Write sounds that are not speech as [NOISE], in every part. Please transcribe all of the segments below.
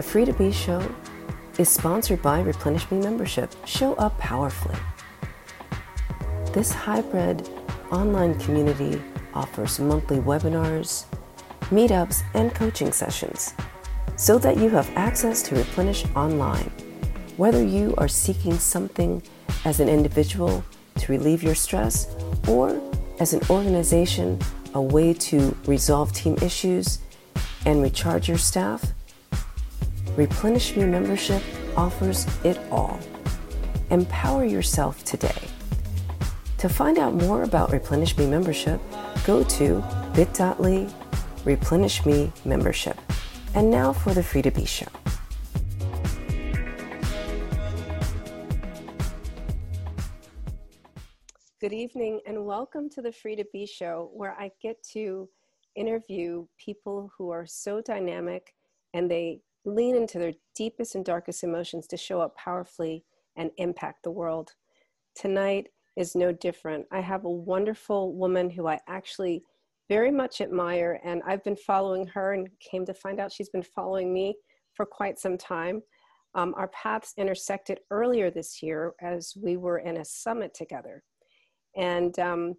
The Free to Be Show is sponsored by Replenish Me membership. Show up powerfully. This hybrid online community offers monthly webinars, meetups, and coaching sessions so that you have access to Replenish online. Whether you are seeking something as an individual to relieve your stress or as an organization, a way to resolve team issues and recharge your staff, Replenish Me membership offers it all. Empower yourself today. To find out more about Replenish Me membership, go to bit.ly replenish me membership. And now for the Free to Be show. Good evening and welcome to the Free to Be show where I get to interview people who are so dynamic and they lean into their deepest and darkest emotions to show up powerfully and impact the world. Tonight is no different. I have a wonderful woman who I actually very much admire, and I've been following her and came to find out she's been following me for quite some time. Um, our paths intersected earlier this year as we were in a summit together. And um,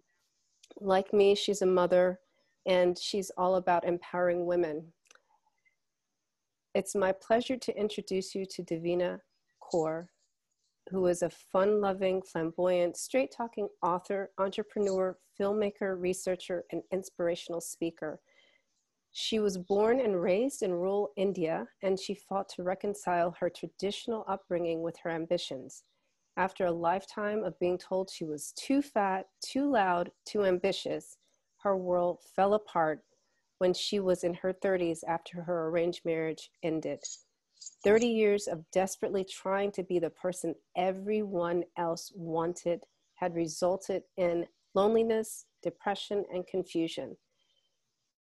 like me, she's a mother and she's all about empowering women. It's my pleasure to introduce you to Devina Kaur, who is a fun loving, flamboyant, straight talking author, entrepreneur, filmmaker, researcher, and inspirational speaker. She was born and raised in rural India, and she fought to reconcile her traditional upbringing with her ambitions. After a lifetime of being told she was too fat, too loud, too ambitious, her world fell apart when she was in her 30s after her arranged marriage ended. 30 years of desperately trying to be the person everyone else wanted had resulted in loneliness, depression, and confusion.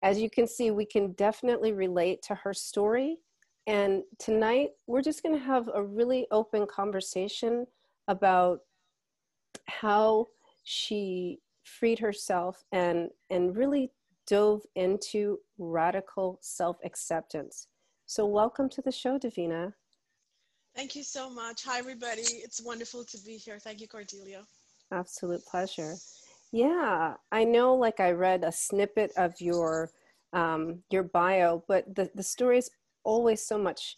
As you can see, we can definitely relate to her story. And tonight, we're just going to have a really open conversation about how she freed herself and, and really dove into radical self acceptance. So, welcome to the show, Devina. Thank you so much. Hi, everybody. It's wonderful to be here. Thank you, Cordelia. Absolute pleasure. Yeah, I know. Like I read a snippet of your um, your bio, but the the story is always so much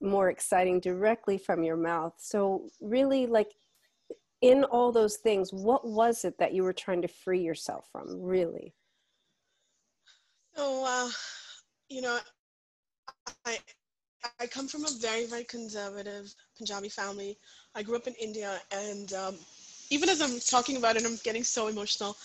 more exciting directly from your mouth. So really, like in all those things, what was it that you were trying to free yourself from? Really? So, uh, you know, I I come from a very very conservative Punjabi family. I grew up in India, and um, even as I'm talking about it, I'm getting so emotional.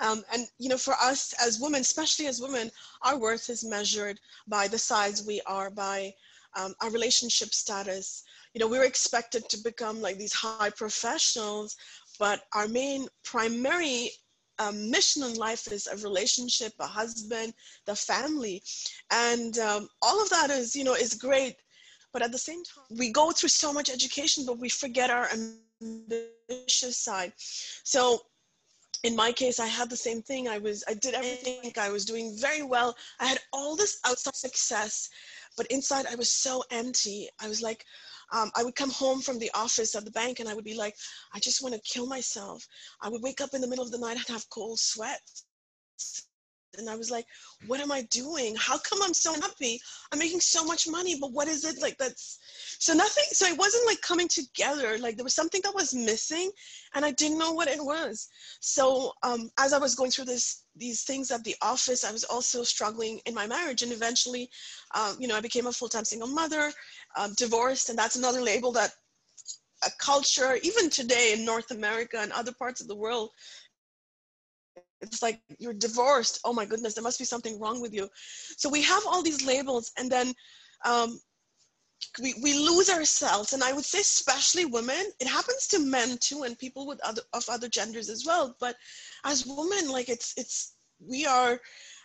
Um, and you know, for us as women, especially as women, our worth is measured by the size we are, by um, our relationship status. You know, we're expected to become like these high professionals, but our main primary um, mission in life is a relationship, a husband, the family, and um, all of that is, you know, is great. But at the same time, we go through so much education, but we forget our ambitious side. So in my case i had the same thing. I was i did everything. I was doing very well. I had all this outside success but inside i was so empty. I was like um, i would come home from the office at the bank and i would be like i just want to kill myself i would wake up in the middle of the night and have cold sweats and I was like, what am I doing? How come I'm so happy? I'm making so much money, but what is it like that's so nothing so it wasn't like coming together. Like there was something that was missing and I didn't know what it was. So um, as I was going through this these things at the office, I was also struggling in my marriage and eventually um, you know, I became a full-time single mother, um, divorced, and that's another label that a culture, even today in North America and other parts of the world, it's like you're divorced. Oh my goodness there must be something wrong with you. So we have all these labels and then um, we, we lose ourselves. And i would say especially women it happens to men too and people with other of other genders as well. But as women like it's it's we are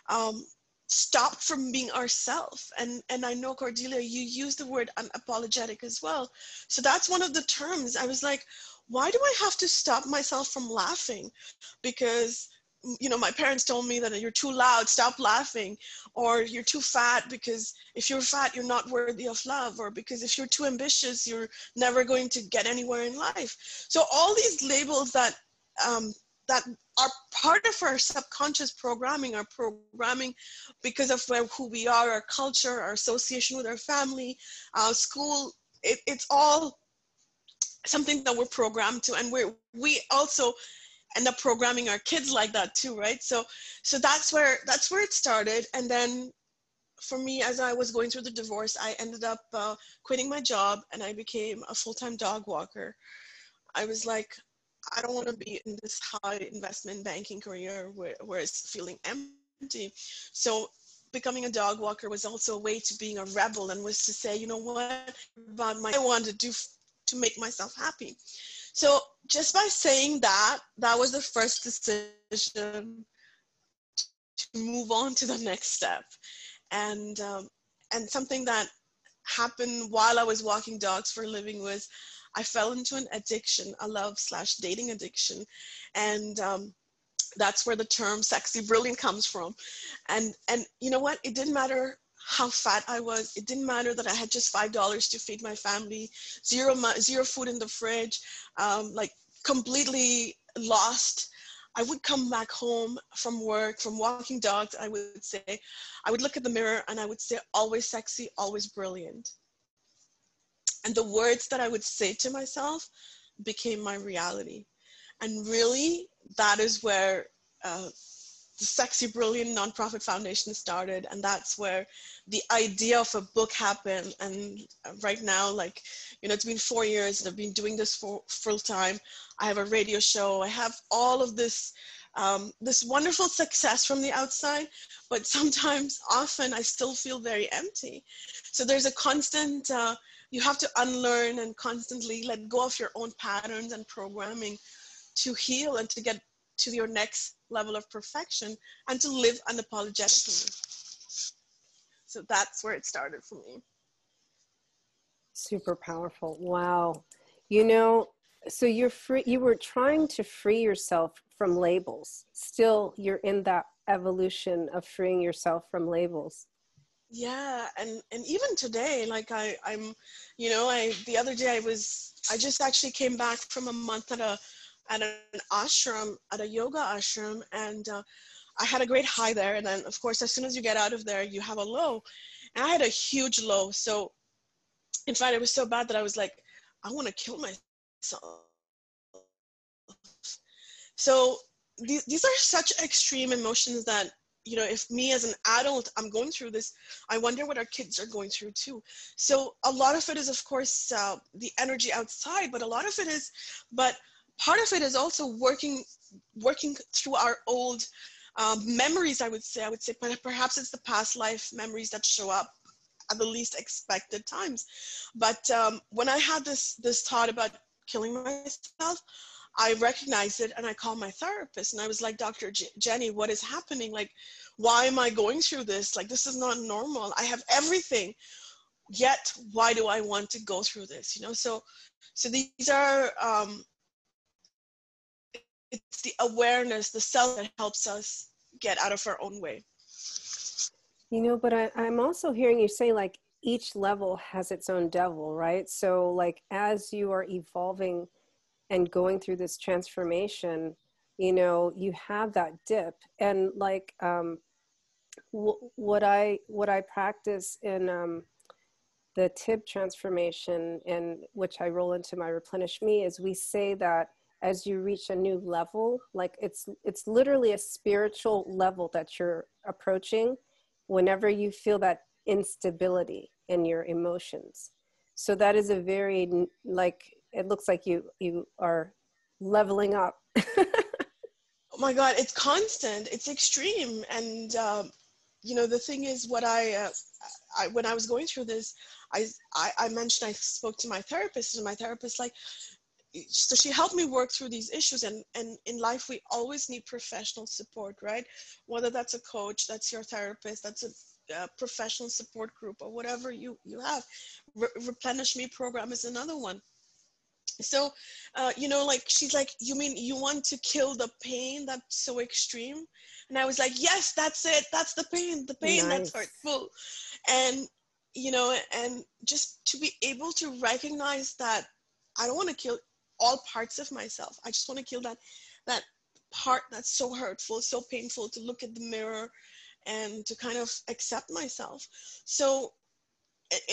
um, stopped from being ourselves and and i know cordelia you use the word unapologetic as well. So that's one of the terms. I was like why do i have to stop myself from laughing? Because you know my parents told me that you're too loud stop laughing. Or you're too fat because if you're fat you're not worthy of love. Or because if you're too ambitious you're never going to get anywhere in life. So all these labels that um, that are part of our subconscious programming our programming because of where, who we are our culture our association with our family our school. It, it's all something that we're programmed to. And we we also end up programming our kids like that too right? So so that's where that's where it started. And then for me as i was going through the divorce i ended up uh, quitting my job and i became a full-time dog walker. I was like i don't want to be in this high investment banking career where, where it's feeling empty. So becoming a dog walker was also a way to being a rebel and was to say you know what? About my i want to do to make myself happy. So just by saying that, that was the first decision to move on to the next step. And, um, and something that happened while I was walking dogs for a living was I fell into an addiction, a love slash dating addiction. And um, that's where the term sexy brilliant comes from. And, and you know what? It didn't matter how fat I was. It didn't matter that I had just five dollars to feed my family, zero zero food in the fridge, um, like completely lost. I would come back home from work, from walking dogs. I would say, I would look at the mirror and I would say, always sexy, always brilliant. And the words that I would say to myself became my reality. And really, that is where uh, the Sexy Brilliant Nonprofit Foundation started, and that's where the idea of a book happened. And right now, like, you know, it's been four years and I've been doing this for full time. I have a radio show. I have all of this, um, this wonderful success from the outside, but sometimes, often, I still feel very empty. So there's a constant. Uh, you have to unlearn and constantly let go of your own patterns and programming to heal and to get to your next level of perfection and to live unapologetically. So that's where it started for me. Super powerful. Wow. You know, so you're free you were trying to free yourself from labels. Still you're in that evolution of freeing yourself from labels yeah and and even today like i i'm you know i the other day i was i just actually came back from a month at a at an ashram, at a yoga ashram, and uh, I had a great high there. And then, of course, as soon as you get out of there, you have a low. And I had a huge low. So, in fact, it was so bad that I was like, I want to kill myself. So, these, these are such extreme emotions that you know if me as an adult i'm going through this i wonder what our kids are going through too. So a lot of it is of course uh, the energy outside but a lot of it is but part of it is also working working through our old um, memories i would say. I would say perhaps it's the past life memories that show up at the least expected times. But um, when i had this this thought about killing myself i recognized it and i called my therapist and i was like dr J- jenny what is happening? Like why am i going through this? Like this is not normal. I have everything. Yet why do i want to go through this? You know so so these are um, it's the awareness, the self that helps us get out of our own way. You know, but I, I'm also hearing you say like each level has its own devil, right? So, like, as you are evolving and going through this transformation, you know, you have that dip. And like, um, w- what I what I practice in um, the TIB transformation, and which I roll into my replenish me, is we say that as you reach a new level like it's it's literally a spiritual level that you're approaching whenever you feel that instability in your emotions so that is a very like it looks like you you are leveling up. [LAUGHS] Oh my god it's constant. It's extreme. And um, you know the thing is what I, uh, I when i was going through this I, I i mentioned i spoke to my therapist and my therapist like so she helped me work through these issues. And and in life we always need professional support right? Whether that's a coach that's your therapist that's a, professional support group or whatever you you have. Re- replenish me program is another one so uh, you know like she's like you mean you want to kill the pain that's so extreme? And i was like yes that's it. That's the pain. The pain nice. that's hurtful. And you know and just to be able to recognize that i don't want to kill all parts of myself. I just want to kill that that part that's so hurtful so painful to look at the mirror and to kind of accept myself. So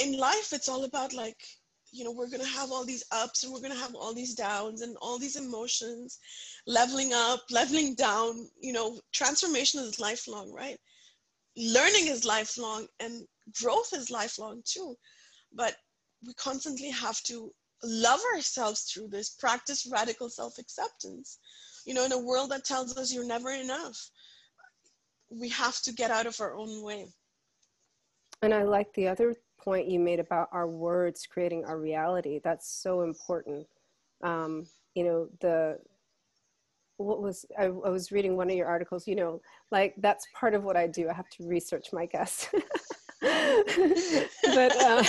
in life it's all about like you know we're going to have all these ups and we're going to have all these downs and all these emotions leveling up leveling down you know transformation is lifelong right? Learning is lifelong and growth is lifelong too. But we constantly have to love ourselves through this practice radical self-acceptance you know in a world that tells us you're never enough. We have to get out of our own way. And i like the other point you made about our words creating our reality that's so important. Um, you know the what was I, I, was reading one of your articles you know like that's part of what i do. I have to research my guests [LAUGHS] but uh,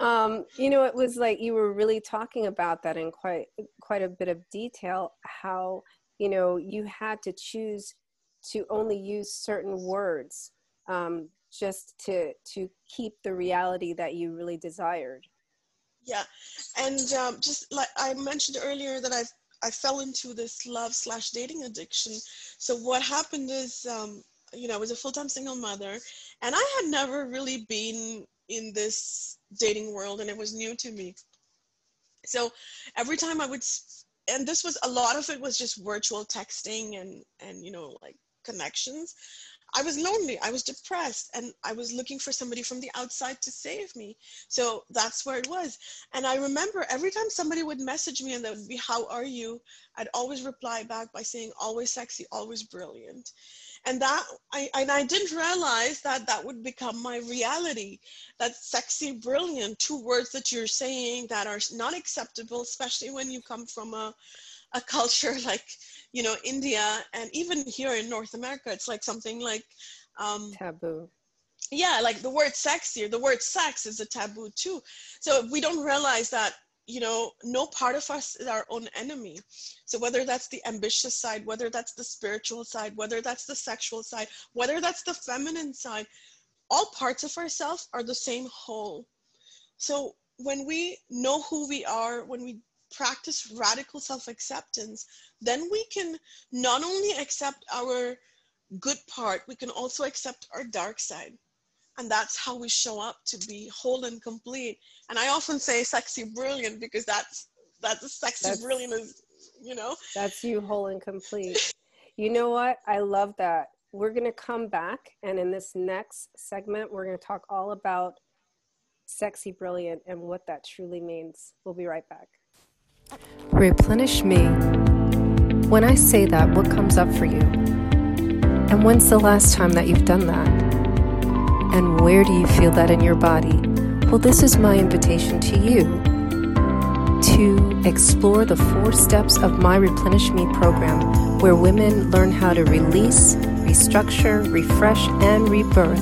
[LAUGHS] um, you know it was like you were really talking about that in quite quite a bit of detail how you know you had to choose to only use certain words um, just to to keep the reality that you really desired. Yeah. And um, just like i mentioned earlier that i i fell into this love slash dating addiction. So what happened is um, you know i was a full-time single mother and i had never really been in this dating world and it was new to me. So every time i would and this was a lot of it was just virtual texting and and you know like connections I was lonely, I was depressed, and I was looking for somebody from the outside to save me. So that's where it was. And I remember every time somebody would message me and that would be, How are you? I'd always reply back by saying, Always sexy, always brilliant. And that, I, and I didn't realize that that would become my reality. That sexy, brilliant, two words that you're saying that are not acceptable, especially when you come from a, a culture [LAUGHS] like you know india and even here in north america it's like something like um taboo. Yeah like the word sexy or the word sex is a taboo too. So we don't realize that you know no part of us is our own enemy. So whether that's the ambitious side whether that's the spiritual side whether that's the sexual side whether that's the feminine side all parts of ourselves are the same whole. So when we know who we are when we practice radical self acceptance, then we can not only accept our good part, we can also accept our dark side. And that's how we show up to be whole and complete. And I often say sexy brilliant because that's that's sexy that's, brilliant is, you know. That's you whole and complete. You know what? I love that. We're going to come back and in this next segment we're going to talk all about sexy brilliant and what that truly means. We'll be right back. Replenish me. When I say that, what comes up for you? And when's the last time that you've done that? And where do you feel that in your body? Well, this is my invitation to you to explore the four steps of my Replenish Me program, where women learn how to release, restructure, refresh, and rebirth,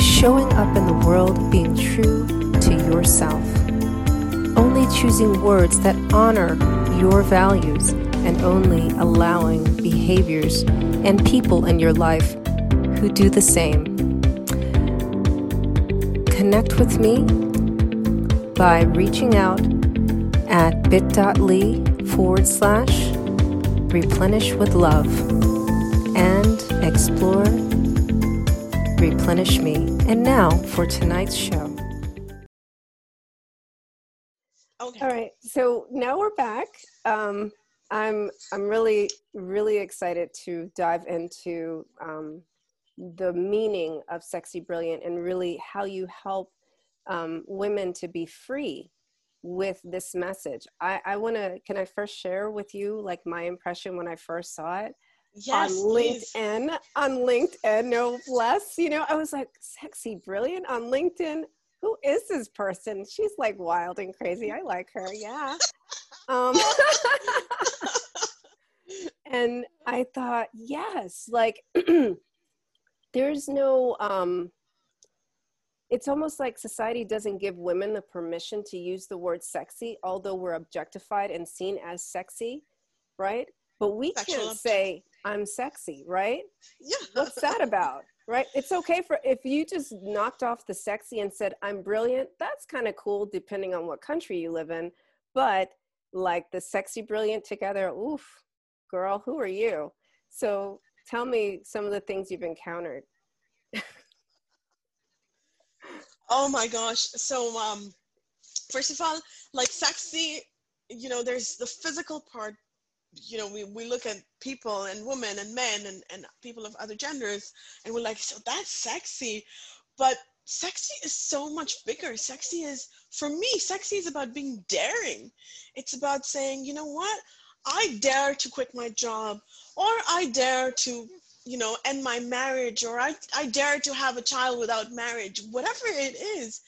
showing up in the world being true to yourself choosing words that honor your values and only allowing behaviors and people in your life who do the same. Connect with me by reaching out at bit.ly forward slash replenish with love and explore replenish me. And now for tonight's show. All right. So now we're back. Um, I'm I'm really really excited to dive into um, the meaning of sexy brilliant and really how you help um, women to be free with this message. I, I want to. Can I first share with you like my impression when I first saw it? Yes, on LinkedIn, please. on LinkedIn, no less. You know, I was like, sexy brilliant on LinkedIn who is this person? She's like wild and crazy. I like her. Yeah. Um, [LAUGHS] and I thought, yes, like [CLEARS THROAT] there's no, um, it's almost like society doesn't give women the permission to use the word sexy, although we're objectified and seen as sexy, right? But we Sexual can't say I'm sexy, right? Yeah. What's that about? Right? It's okay for if you just knocked off the sexy and said I'm brilliant, that's kind of cool depending on what country you live in. But like the sexy brilliant together, oof, girl, who are you? So tell me some of the things you've encountered. oh my gosh. So um first of all, like sexy, you know, there's the physical part you know, we, we look at people and women and men and, and people of other genders and we're like, so that's sexy. But sexy is so much bigger. Sexy is, for me, sexy is about being daring. It's about saying, you know what? I dare to quit my job or I dare to, you know, end my marriage or I, I dare to have a child without marriage, whatever it is.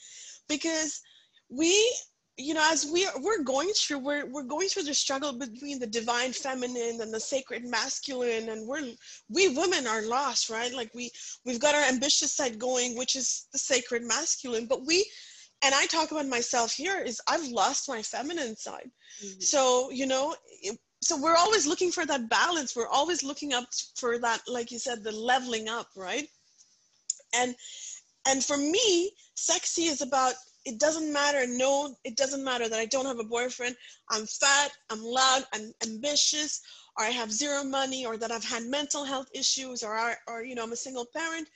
Because we you know as we are, we're going through we're, we're going through the struggle between the divine feminine and the sacred masculine and we're we women are lost right? Like we we've got our ambitious side going which is the sacred masculine but we and i talk about myself here is i've lost my feminine side. Mm-hmm. so you know so we're always looking for that balance. We're always looking up for that like you said the leveling up right? And and for me sexy is about it doesn't matter. No, it doesn't matter that I don't have a boyfriend. I'm fat, I'm loud, I'm ambitious, or I have zero money, or that I've had mental health issues, or, I, or you know, I'm a single parent.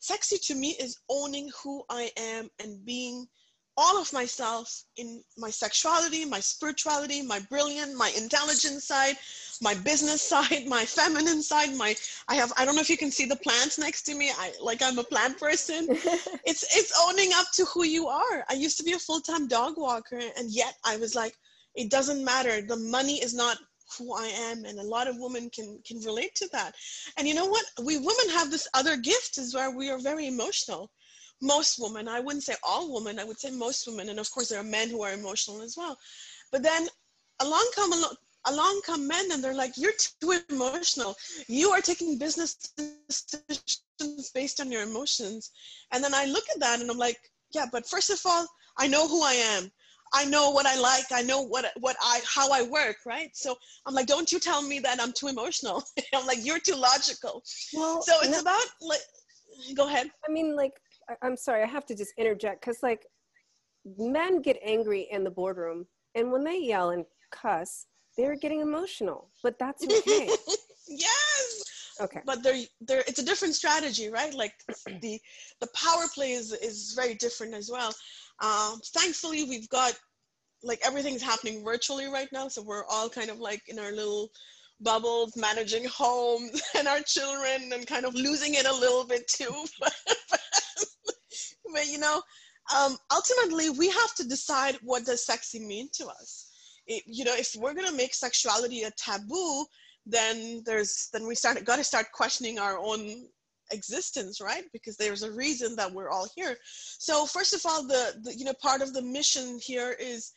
Sexy to me is owning who I am and being all of myself in my sexuality, my spirituality, my brilliant, my intelligent side, my business [LAUGHS] side, my feminine side, my I have I don't know if you can see the plants next to me. I like I'm a plant person. [LAUGHS] it's it's owning up to who you are. I used to be a full-time dog walker and yet I was like it doesn't matter. The money is not who I am and a lot of women can can relate to that. And you know what? We women have this other gift is where we are very emotional most women i wouldn't say all women i would say most women and of course there are men who are emotional as well but then along come along, along come men and they're like you're too emotional you are taking business decisions based on your emotions and then i look at that and i'm like yeah but first of all i know who i am I know what I like. I know what what I how I work, right? So I'm like, don't you tell me that I'm too emotional. [LAUGHS] I'm like, you're too logical. Well, so it's no, about like, go ahead. I mean, like I'm sorry, I have to just interject because like men get angry in the boardroom and when they yell and cuss, they're getting emotional, but that's okay. [LAUGHS] yes. Okay. But they're, they're, it's a different strategy, right? Like [CLEARS THROAT] the, the power play is, is very different as well. Um, thankfully, we've got like everything's happening virtually right now. So we're all kind of like in our little bubbles, managing [LAUGHS] homes and our children and kind of losing it a little bit too. [LAUGHS] but you know, um, ultimately we have to decide what does sexy mean to us. It, you know, if we're gonna make sexuality a taboo, then there's then we start got to start questioning our own existence right? Because there's a reason that we're all here. So first of all the, the you know part of the mission here is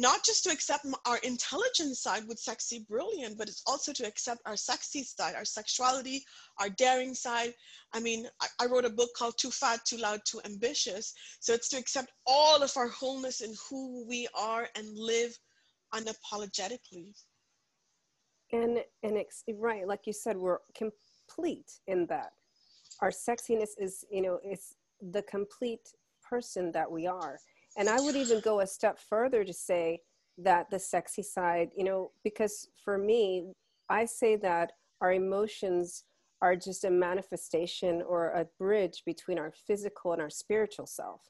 not just to accept our intelligent side with sexy brilliant but it's also to accept our sexy side our sexuality our daring side. I mean I, I, wrote a book called too fat too loud too ambitious. So it's to accept all of our wholeness in who we are and live unapologetically. And and it's right like you said we're complete in that. Our sexiness is you know it's the complete person that we are and I would even go a step further to say that the sexy side, you know, because for me, I say that our emotions are just a manifestation or a bridge between our physical and our spiritual self.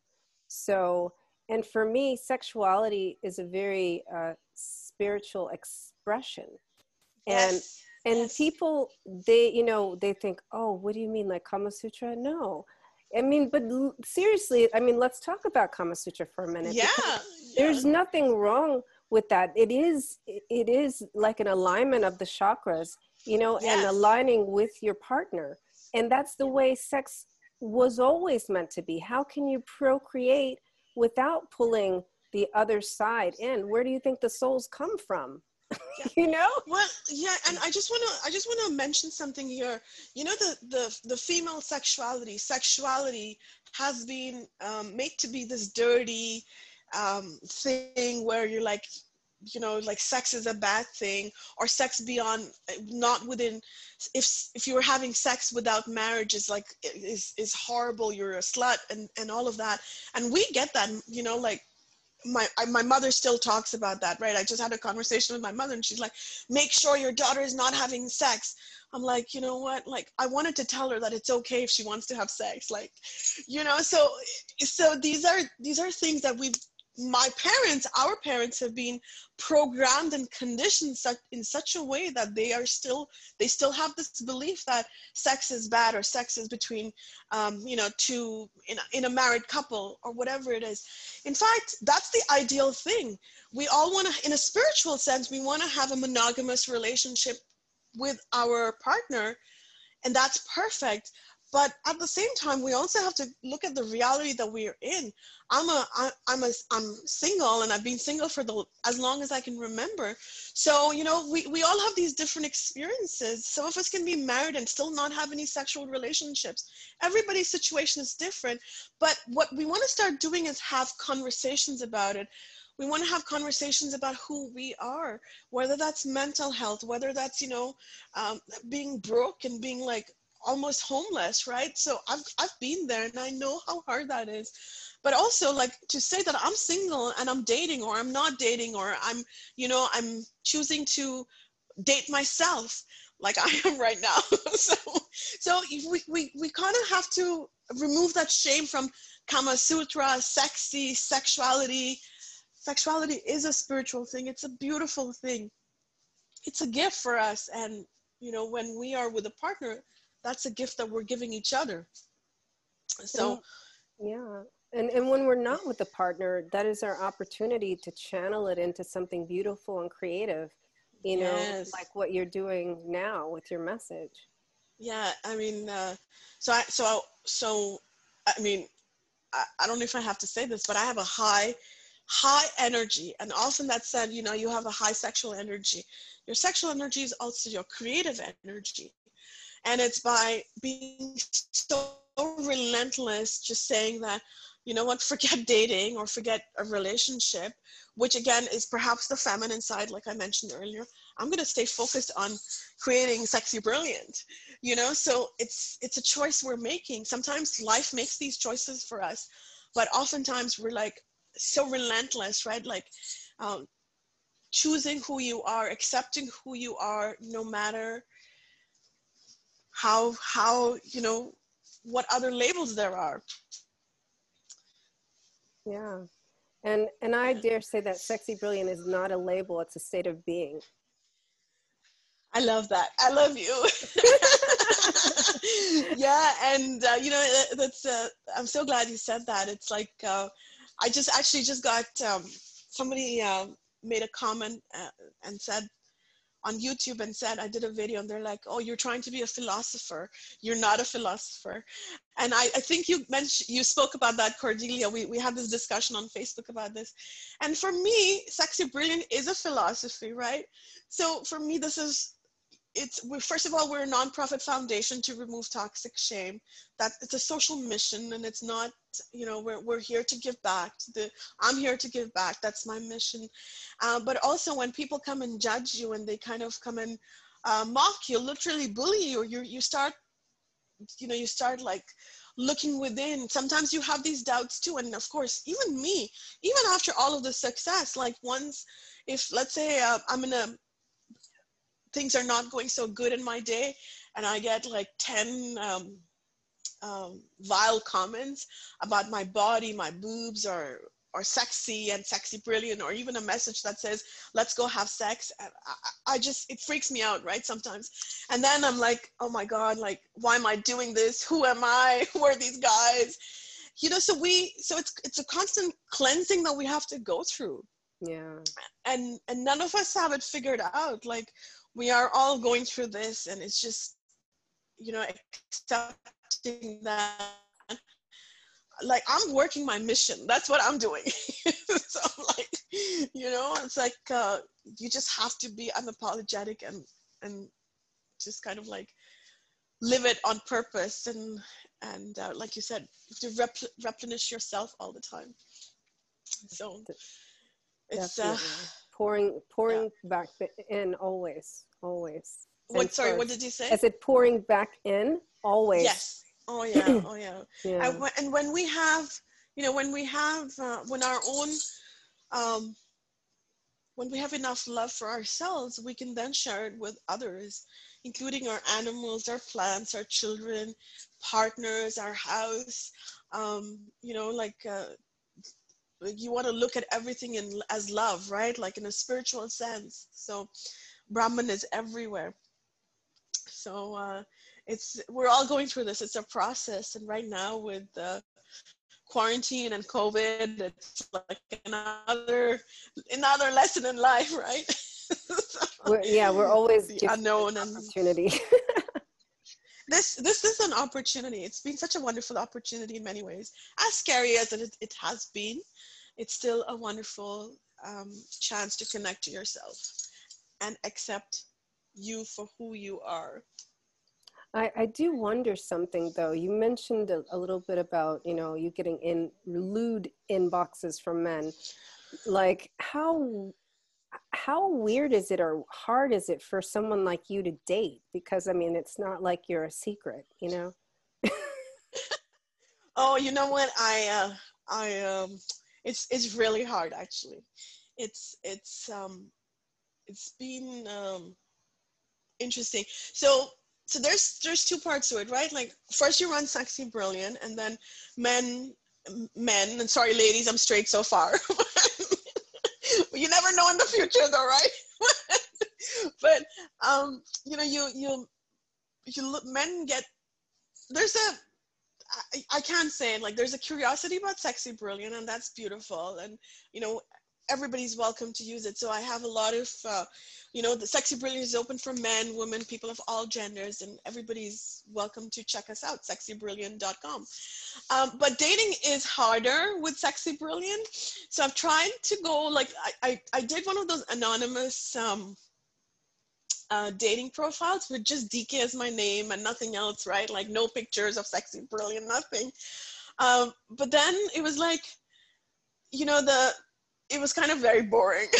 So, and for me, sexuality is a very uh, spiritual expression. And yes. and yes. people, they, you know, they think, oh, what do you mean, like Kama Sutra? No, I mean, but seriously, I mean, let's talk about Kama Sutra for a minute. Yeah, yeah. There's nothing wrong with that. It is, it is like an alignment of the chakras, you know, yes. and aligning with your partner. And that's the way sex was always meant to be. How can you procreate without pulling the other side in? Where do you think the souls come from? [LAUGHS] You know? Well, yeah, and I just want to I just want to mention something here. You know the the the female sexuality, sexuality has been um, made to be this dirty um, thing where you're like you know like sex is a bad thing or sex beyond not within if if you were having sex without marriage is like is is horrible you're a slut and and all of that and we get that you know like my I, my mother still talks about that right? I just had a conversation with my mother and she's like make sure your daughter is not having sex. I'm like you know what? Like i wanted to tell her that it's okay if she wants to have sex. Like you know so so these are these are things that we've my parents, our parents have been programmed and conditioned such, in such a way that they are still, they still have this belief that sex is bad or sex is between, um, you know, two, in in a married couple or whatever it is. In fact, that's the ideal thing. We all want to, in a spiritual sense, we want to have a monogamous relationship with our partner and that's perfect but at the same time we also have to look at the reality that we're in. I'm a I, i'm a i'm single and i've been single for the as long as i can remember. So you know we, we all have these different experiences. Some of us can be married and still not have any sexual relationships. Everybody's situation is different. But what we want to start doing is have conversations about it. We want to have conversations about who we are whether that's mental health whether that's you know um, being broke and being like almost homeless, right? So I've I've been there and I know how hard that is. But also like to say that I'm single and I'm dating or I'm not dating or I'm, you know, I'm choosing to date myself like [LAUGHS] I am right now. [LAUGHS] so so we, we, we kind of have to remove that shame from Kama Sutra, sexy, sexuality. Sexuality is a spiritual thing. It's a beautiful thing. It's a gift for us. And you know, when we are with a partner, that's a gift that we're giving each other. So yeah. And and when we're not with a partner that is our opportunity to channel it into something beautiful and creative you know yes. like what you're doing now with your message. Yeah i mean uh, so i so so i mean I, I don't know if i have to say this but i have a high high energy. And often that said you know you have a high sexual energy. Your sexual energy is also your creative energy and it's by being so relentless just saying that you know what [LAUGHS] forget dating or forget a relationship which again is perhaps the feminine side like i mentioned earlier. I'm going to stay focused on creating sexy brilliant you know? So it's it's a choice we're making. Sometimes life makes these choices for us but oftentimes we're like so relentless right? Like um, choosing who you are accepting who you are no matter how how you know what other labels there are. Yeah. And and i dare say that sexy brilliant is not a label it's a state of being. I love that. I love you. [LAUGHS] Yeah and uh, you know that's uh, i'm so glad you said that. It's like uh, i just actually just got um, somebody uh, made a comment uh, and said on YouTube and said I did a video and they're like, oh, you're trying to be a philosopher. You're not a philosopher. And I, I think you mentioned, you spoke about that, Cordelia. We, we had this discussion on Facebook about this. And for me, Sexy Brilliant is a philosophy, right? So for me, this is it's we, first of all we're a nonprofit foundation to remove toxic shame. That it's a social mission and it's not you know we're, we're here to give back to the i'm here to give back. That's my mission. Uh, but also when people come and judge you and they kind of come and uh, mock you literally bully you you you start you know you start like looking within. Sometimes you have these doubts too and of course even me even after all of the success like once if let's say uh, i'm in a things are not going so good in my day and i get like 10 um, um, vile comments about my body my boobs are, are sexy and sexy brilliant or even a message that says let's go have sex. I, I just it freaks me out right sometimes. And then i'm like oh my god like why am i doing this? Who am i? [LAUGHS] Who are these guys? You know so we so it's it's a constant cleansing that we have to go through. Yeah. And and none of us have it figured out. Like we are all going through this and it's just you know accepting that like i'm working my mission. That's what i'm doing. [LAUGHS] So i'm like you know, it's like uh, you just have to be unapologetic and and just kind of like live it on purpose and and uh, like you said, to repl- replenish yourself all the time. So it's uh, pouring pouring yeah. back in always, always. What? sorry, what did you say? I said pouring back in always. Yes. Oh yeah. [CLEARS THROAT] Oh yeah. yeah. I, and when we have, you know, when we have, uh, when our own, um, when we have enough love for ourselves, we can then share it with others, including our animals, our plants, our children, partners, our house. Um, you know, like uh, you want to look at everything in as love, right? Like in a spiritual sense. So Brahman is everywhere. So uh, it's we're all going through this. It's a process, and right now with the quarantine and COVID, it's like another another lesson in life, right? [LAUGHS] so, we're, yeah, we're [LAUGHS] always the unknown and opportunity. [LAUGHS] this this is an opportunity. It's been such a wonderful opportunity in many ways. As scary as it, it has been, it's still a wonderful um, chance to connect to yourself and accept you for who you are. I, I do wonder something though. You mentioned a, a little bit about, you know, you getting in lewd inboxes from men. Like how how weird is it or hard is it for someone like you to date? Because I mean it's not like you're a secret, you know? [LAUGHS] oh, you know what? I uh I um it's it's really hard actually. It's it's um it's been um interesting. So so there's there's two parts to it, right? Like first you run sexy brilliant, and then men men and sorry ladies, I'm straight so far. [LAUGHS] you never know in the future though, right? [LAUGHS] but um, you know, you you you men get there's a I, I can't say it like there's a curiosity about sexy brilliant and that's beautiful and you know everybody's welcome to use it. So I have a lot of, uh, you know, the Sexy Brilliant is open for men, women, people of all genders, and everybody's welcome to check us out, sexybrilliant.com. Um, but dating is harder with Sexy Brilliant. So I've tried to go, like, I, I, I did one of those anonymous um, uh, dating profiles with just DK as my name and nothing else, right? Like, no pictures of Sexy Brilliant, nothing. Um, but then it was like, you know, the it was kind of very boring. [LAUGHS]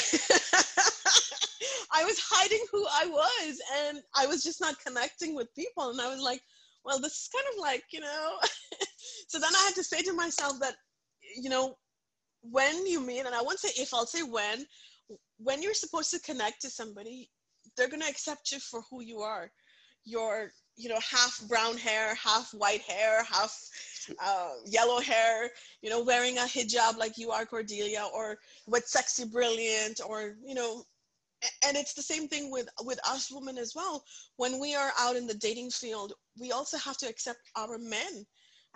I was hiding who I was and I was just not connecting with people. And I was like, well, this is kind of like, you know. [LAUGHS] so then I had to say to myself that, you know, when you meet, and I won't say if, I'll say when, when you're supposed to connect to somebody, they're going to accept you for who you are. You're, you know, half brown hair, half white hair, half uh, yellow hair, you know, wearing a hijab like you are, Cordelia, or with sexy brilliant, or you know, and it's the same thing with with us women as well. When we are out in the dating field, we also have to accept our men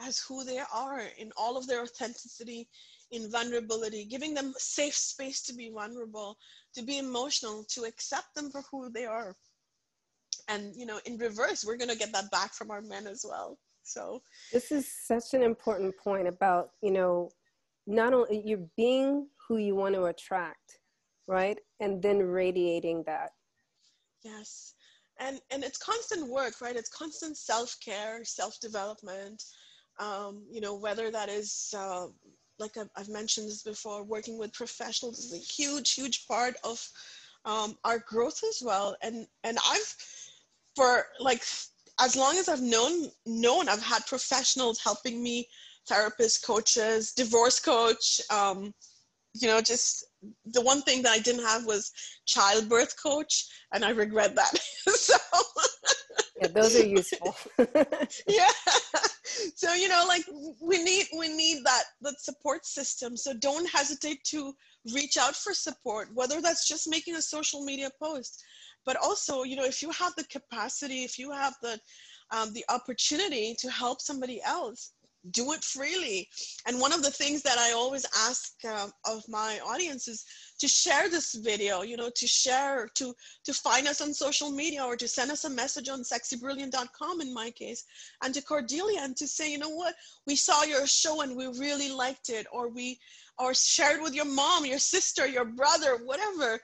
as who they are in all of their authenticity, in vulnerability, giving them safe space to be vulnerable, to be emotional, to accept them for who they are. And you know, in reverse, we're gonna get that back from our men as well. So this is such an important point about, you know, not only you're being who you want to attract, right? And then radiating that. Yes. And and it's constant work, right? It's constant self-care, self-development. Um, you know, whether that is uh, like I've, I've mentioned this before, working with professionals is a huge, huge part of um, our growth as well. And and I've for like as long as I've known known, I've had professionals helping me, therapists, coaches, divorce coach. Um, you know, just the one thing that I didn't have was childbirth coach, and I regret that. [LAUGHS] so yeah, those are useful. [LAUGHS] yeah. So you know, like we need we need that that support system. So don't hesitate to reach out for support, whether that's just making a social media post, but also you know if you have the capacity if you have the um, the opportunity to help somebody else do it freely. And one of the things that I always ask uh, of my audience is to share this video, you know, to share, to to find us on social media or to send us a message on sexybrilliant.com in my case, and to Cordelia and to say, you know what, we saw your show and we really liked it, or we or shared with your mom, your sister, your brother, whatever.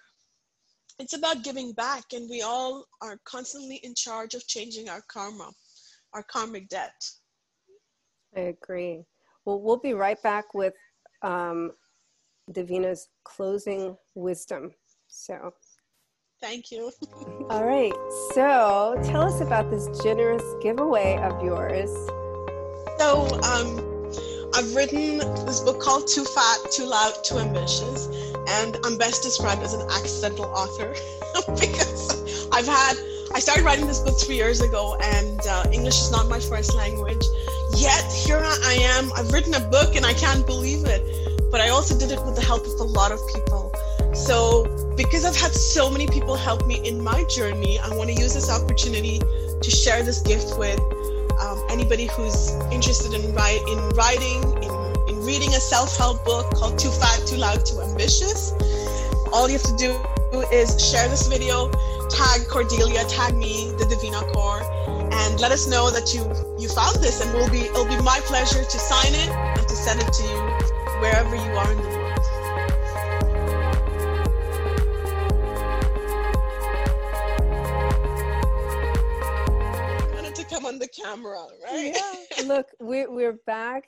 It's about giving back, and we all are constantly in charge of changing our karma, our karmic debt. I agree. Well, we'll be right back with um, Devina's closing wisdom. So, thank you. [LAUGHS] All right. So, tell us about this generous giveaway of yours. So, um, I've written this book called Too Fat, Too Loud, Too Ambitious, and I'm best described as an accidental author [LAUGHS] because I've had I started writing this book three years ago, and uh, English is not my first language. Yet here I am. I've written a book, and I can't believe it. But I also did it with the help of a lot of people. So because I've had so many people help me in my journey, I want to use this opportunity to share this gift with um, anybody who's interested in, in writing, in, in reading a self-help book called Too Fat, Too Loud, Too Ambitious. All you have to do is share this video tag Cordelia, tag me, the Devina Kaur, and let us know that you you found this, and we'll be it'll be my pleasure to sign it and to send it to you wherever you are in the world. Wanted to come on the camera, right? Yeah. Look, we're we're back.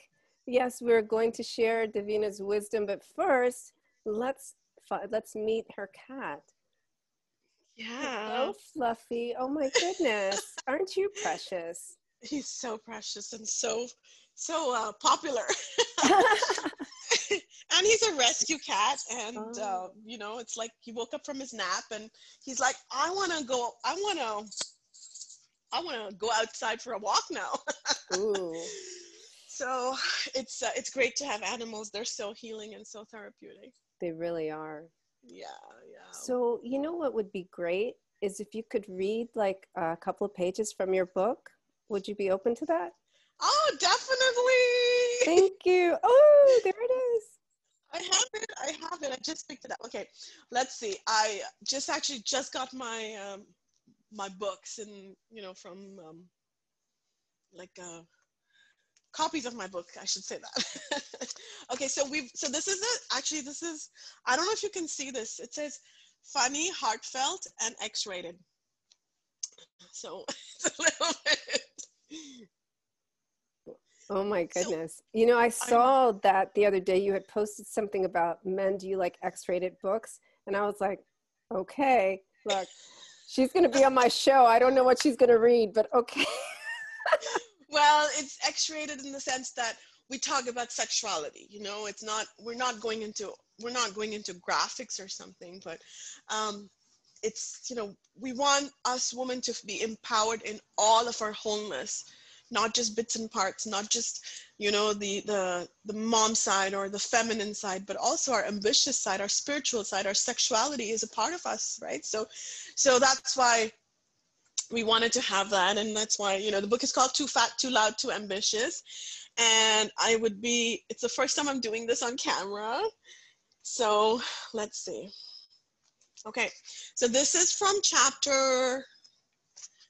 Yes, we're going to share Devina's wisdom, but first, let's let's meet her cat. Yeah. So fluffy. Oh my goodness. [LAUGHS] Aren't you precious? He's so precious and so so uh, popular. [LAUGHS] and he's a rescue cat and uh, oh. uh, you know it's like he woke up from his nap and he's like i want to go i want to i want to go outside for a walk now [LAUGHS] Ooh. So [SIGHS] it's uh, it's great to have animals they're so healing and so therapeutic they really are yeah, yeah. So, you know what would be great is if you could read like a couple of pages from your book. Would you be open to that? Oh, definitely. [LAUGHS] Thank you. Oh, there it is. I have it. I have it. I just picked it up. Okay, let's see. I just actually just got my um, my books and you know from um, like uh, copies of my book i should say that [LAUGHS] okay so we've so this is it actually this is i don't know if you can see this it says funny heartfelt and x-rated so [LAUGHS] it's a little bit Oh my goodness. So, you know, I saw I'm, that the other day you had posted something about men do you like X-rated books and I was like, "Okay, look. She's going to be on my show. I don't know what she's going to read, but okay." [LAUGHS] well it's x-rated in the sense that we talk about sexuality you know it's not we're not going into we're not going into graphics or something but um it's you know we want us women to be empowered in all of our wholeness not just bits and parts not just you know the the the mom side or the feminine side but also our ambitious side our spiritual side our sexuality is a part of us right? So so that's why we wanted to have that and that's why you know the book is called too fat too loud too ambitious. And i would be it's the first time i'm doing this on camera. So let's see. Okay so this is from chapter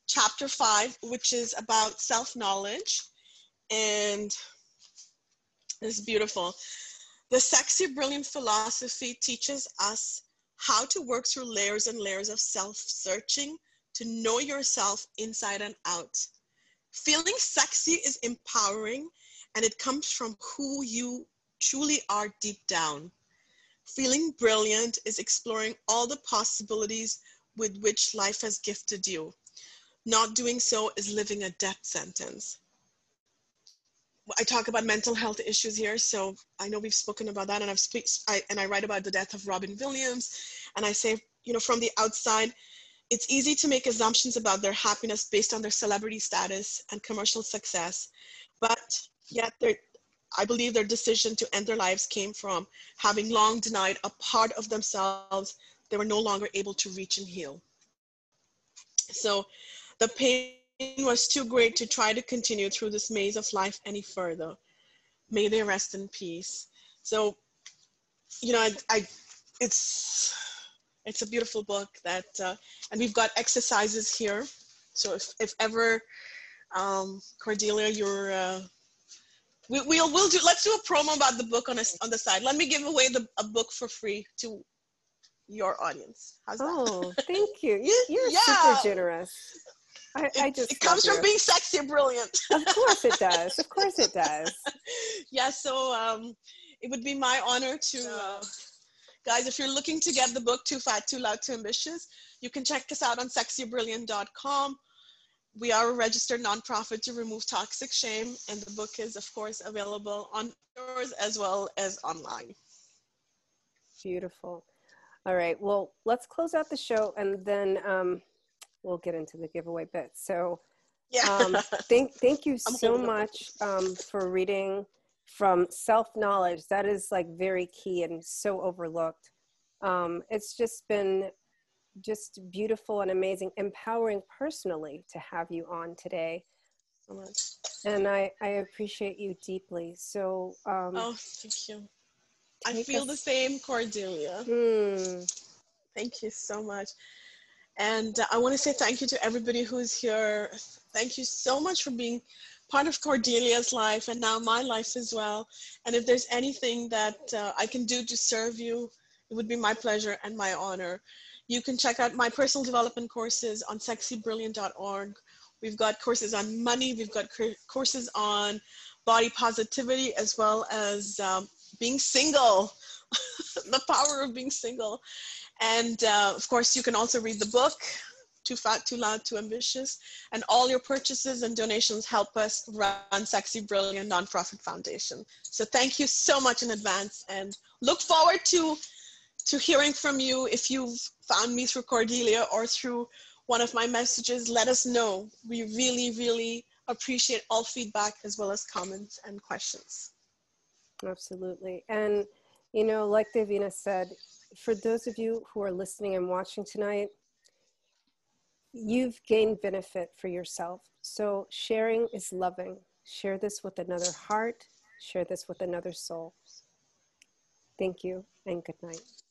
chapter five which is about self-knowledge. And it's beautiful. The sexy brilliant philosophy teaches us how to work through layers and layers of self-searching to know yourself inside and out. Feeling sexy is empowering and it comes from who you truly are deep down. Feeling brilliant is exploring all the possibilities with which life has gifted you. Not doing so is living a death sentence. I talk about mental health issues here, so I know we've spoken about that, and I've speak, I, and I write about the death of Robin Williams, and I say, you know, from the outside, it's easy to make assumptions about their happiness based on their celebrity status and commercial success, but yet I believe their decision to end their lives came from having long denied a part of themselves they were no longer able to reach and heal. So the pain was too great to try to continue through this maze of life any further. may they rest in peace. So, you know, I, I it's it's a beautiful book that, uh, and we've got exercises here. So if if ever, um, Cordelia, you're uh, we, we'll we'll do let's do a promo about the book on a, on the side. Let me give away the a book for free to your audience. How's that? Oh, [LAUGHS] thank you. you you're yeah. super generous. I, it, I just it comes you. from being sexy and brilliant. of course it [LAUGHS] does. Of course it does. yeah. So um, it would be my honor to. Uh, guys, if you're looking to get the book Too Fat, Too Loud, Too Ambitious, you can check us out on sexybrilliant.com. We are a registered nonprofit to remove toxic shame, and the book is, of course, available on stores as well as online. Beautiful. All right. Well, let's close out the show and then um, we'll get into the giveaway bit. So, yeah. um, thank, thank you [LAUGHS] so much um, for reading from self knowledge. That is like very key and so overlooked. Um, it's just been just beautiful and amazing, empowering personally to have you on today. So much. And I, I appreciate you deeply. So, um, oh, thank you. I feel us. the same, Cordelia. Hmm. Thank you so much. And uh, I want to say thank you to everybody who's here. Thank you so much for being part of Cordelia's life and now my life as well. And if there's anything that uh, I can do to serve you, it would be my pleasure and my honor. You can check out my personal development courses on sexybrilliant.org. We've got courses on money, we've got courses on body positivity, as well as um, being single, [LAUGHS] the power of being single. And uh, of course, you can also read the book, Too Fat, Too Loud, Too Ambitious. And all your purchases and donations help us run Sexy Brilliant Nonprofit Foundation. So thank you so much in advance and look forward to, to hearing from you. If you've found me through Cordelia or through one of my messages, let us know. We really, really appreciate all feedback as well as comments and questions. Absolutely. And, you know, like Devina said, for those of you who are listening and watching tonight, you've gained benefit for yourself. So sharing is loving. Share this with another heart, share this with another soul. Thank you and good night.